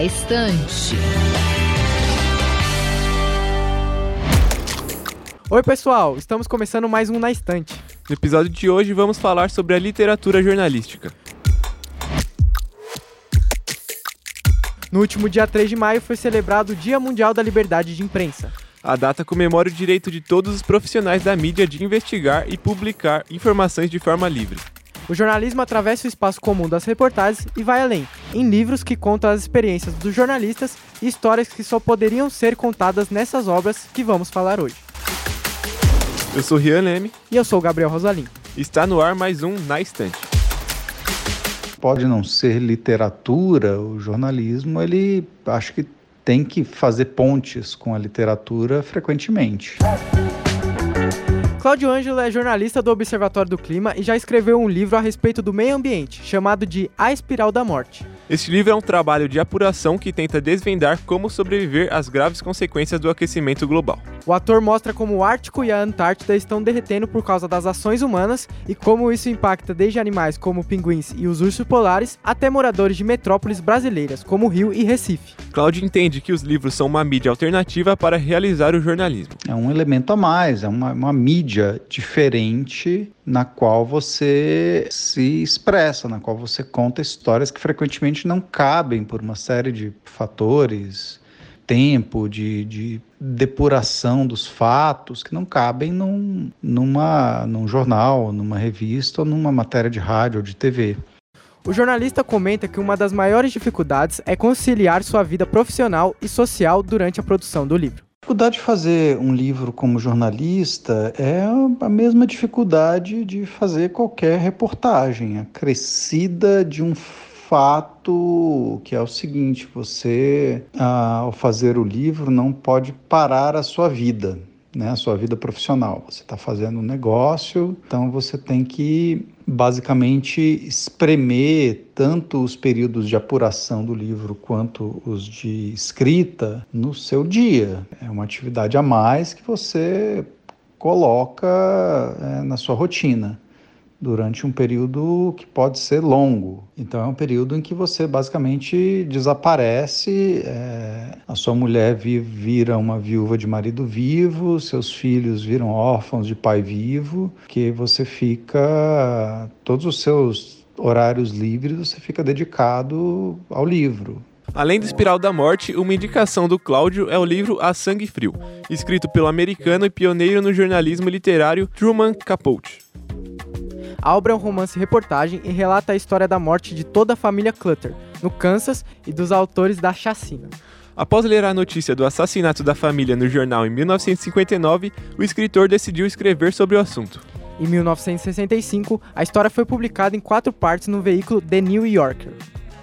Na Estante. Oi, pessoal, estamos começando mais um Na Estante. No episódio de hoje vamos falar sobre a literatura jornalística. No último dia 3 de maio foi celebrado o Dia Mundial da Liberdade de Imprensa. A data comemora o direito de todos os profissionais da mídia de investigar e publicar informações de forma livre. O jornalismo atravessa o espaço comum das reportagens e vai além, em livros que contam as experiências dos jornalistas e histórias que só poderiam ser contadas nessas obras que vamos falar hoje. Eu sou Rian Leme. E eu sou o Gabriel Rosalim. Está no ar mais um Na Estante. Pode não ser literatura, o jornalismo, ele acho que tem que fazer pontes com a literatura frequentemente. Cláudio Ângelo é jornalista do Observatório do Clima e já escreveu um livro a respeito do meio ambiente, chamado de A Espiral da Morte. Este livro é um trabalho de apuração que tenta desvendar como sobreviver às graves consequências do aquecimento global. O ator mostra como o Ártico e a Antártida estão derretendo por causa das ações humanas e como isso impacta desde animais como pinguins e os ursos polares até moradores de metrópoles brasileiras como Rio e Recife. Cláudio entende que os livros são uma mídia alternativa para realizar o jornalismo. É um elemento a mais, é uma, uma mídia diferente na qual você se expressa, na qual você conta histórias que frequentemente não cabem por uma série de fatores, tempo, de, de depuração dos fatos, que não cabem num, numa, num jornal, numa revista ou numa matéria de rádio ou de TV. O jornalista comenta que uma das maiores dificuldades é conciliar sua vida profissional e social durante a produção do livro. A dificuldade de fazer um livro como jornalista é a mesma dificuldade de fazer qualquer reportagem, acrescida de um fato que é o seguinte: você, ao fazer o livro, não pode parar a sua vida né, a sua vida profissional. Você está fazendo um negócio, então você tem que basicamente espremer tanto os períodos de apuração do livro quanto os de escrita no seu dia. É uma atividade a mais que você coloca é, na sua rotina durante um período que pode ser longo. Então é um período em que você basicamente desaparece, é, a sua mulher vira uma viúva de marido vivo, seus filhos viram órfãos de pai vivo, que você fica todos os seus horários livres você fica dedicado ao livro. Além do Espiral da Morte, uma indicação do Cláudio é o livro A Sangue Frio, escrito pelo americano e pioneiro no jornalismo literário Truman Capote. A obra é um romance-reportagem e relata a história da morte de toda a família Clutter, no Kansas, e dos autores da chacina. Após ler a notícia do assassinato da família no jornal em 1959, o escritor decidiu escrever sobre o assunto. Em 1965, a história foi publicada em quatro partes no veículo The New Yorker,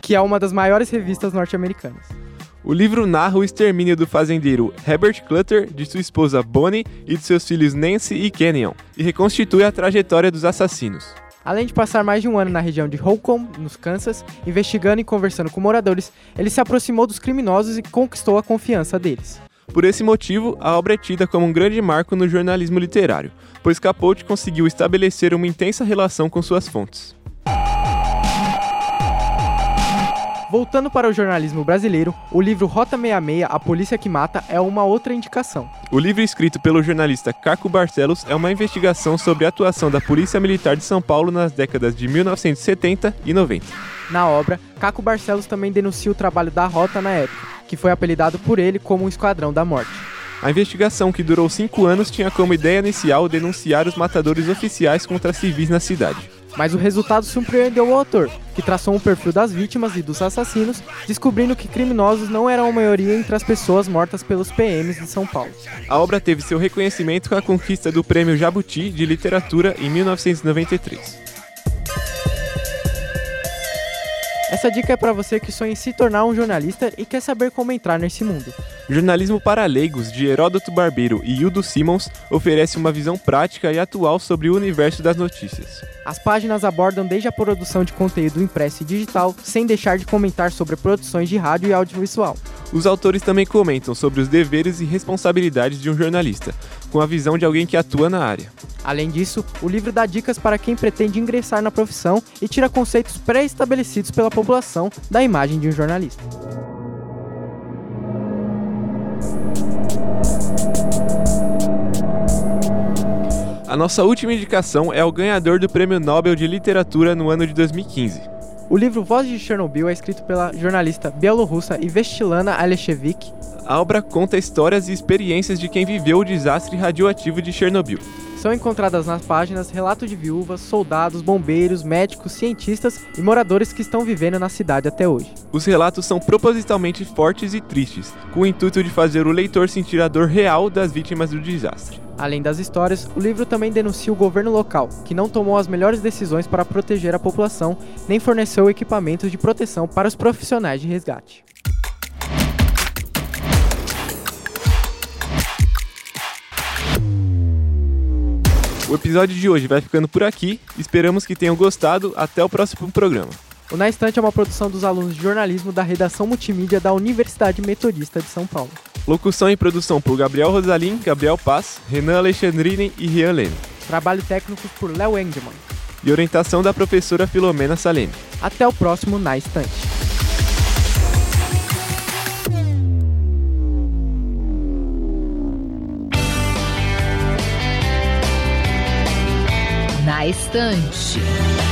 que é uma das maiores revistas norte-americanas. O livro narra o extermínio do fazendeiro Herbert Clutter, de sua esposa Bonnie e de seus filhos Nancy e Kenyon, e reconstitui a trajetória dos assassinos. Além de passar mais de um ano na região de Holcomb, nos Kansas, investigando e conversando com moradores, ele se aproximou dos criminosos e conquistou a confiança deles. Por esse motivo, a obra é tida como um grande marco no jornalismo literário, pois Capote conseguiu estabelecer uma intensa relação com suas fontes. Voltando para o jornalismo brasileiro, o livro Rota 66, A Polícia que Mata, é uma outra indicação. O livro escrito pelo jornalista Caco Barcelos é uma investigação sobre a atuação da Polícia Militar de São Paulo nas décadas de 1970 e 90. Na obra, Caco Barcelos também denuncia o trabalho da Rota na época, que foi apelidado por ele como o Esquadrão da Morte. A investigação, que durou cinco anos, tinha como ideia inicial denunciar os matadores oficiais contra civis na cidade. Mas o resultado surpreendeu o autor, que traçou um perfil das vítimas e dos assassinos, descobrindo que criminosos não eram a maioria entre as pessoas mortas pelos PMs de São Paulo. A obra teve seu reconhecimento com a conquista do Prêmio Jabuti de Literatura em 1993. Essa dica é para você que sonha em se tornar um jornalista e quer saber como entrar nesse mundo. Jornalismo para Leigos, de Heródoto Barbeiro e Hildo Simons, oferece uma visão prática e atual sobre o universo das notícias. As páginas abordam desde a produção de conteúdo impresso e digital, sem deixar de comentar sobre produções de rádio e audiovisual. Os autores também comentam sobre os deveres e responsabilidades de um jornalista, com a visão de alguém que atua na área. Além disso, o livro dá dicas para quem pretende ingressar na profissão e tira conceitos pré-estabelecidos pela população da imagem de um jornalista. A nossa última indicação é o ganhador do Prêmio Nobel de Literatura no ano de 2015. O livro Voz de Chernobyl é escrito pela jornalista bielorrussa Ivestilana Alechevich. A obra conta histórias e experiências de quem viveu o desastre radioativo de Chernobyl. São encontradas nas páginas relatos de viúvas, soldados, bombeiros, médicos, cientistas e moradores que estão vivendo na cidade até hoje. Os relatos são propositalmente fortes e tristes, com o intuito de fazer o leitor sentir a dor real das vítimas do desastre. Além das histórias, o livro também denuncia o governo local, que não tomou as melhores decisões para proteger a população, nem forneceu equipamentos de proteção para os profissionais de resgate. O episódio de hoje vai ficando por aqui. Esperamos que tenham gostado. Até o próximo programa. O Na Estante é uma produção dos alunos de jornalismo da redação multimídia da Universidade Metodista de São Paulo. Locução e produção por Gabriel Rosalim, Gabriel Paz, Renan Alexandrini e Rian Lene. Trabalho técnico por Léo Engelman. E orientação da professora Filomena Saleme. Até o próximo Na Estante. Na Estante.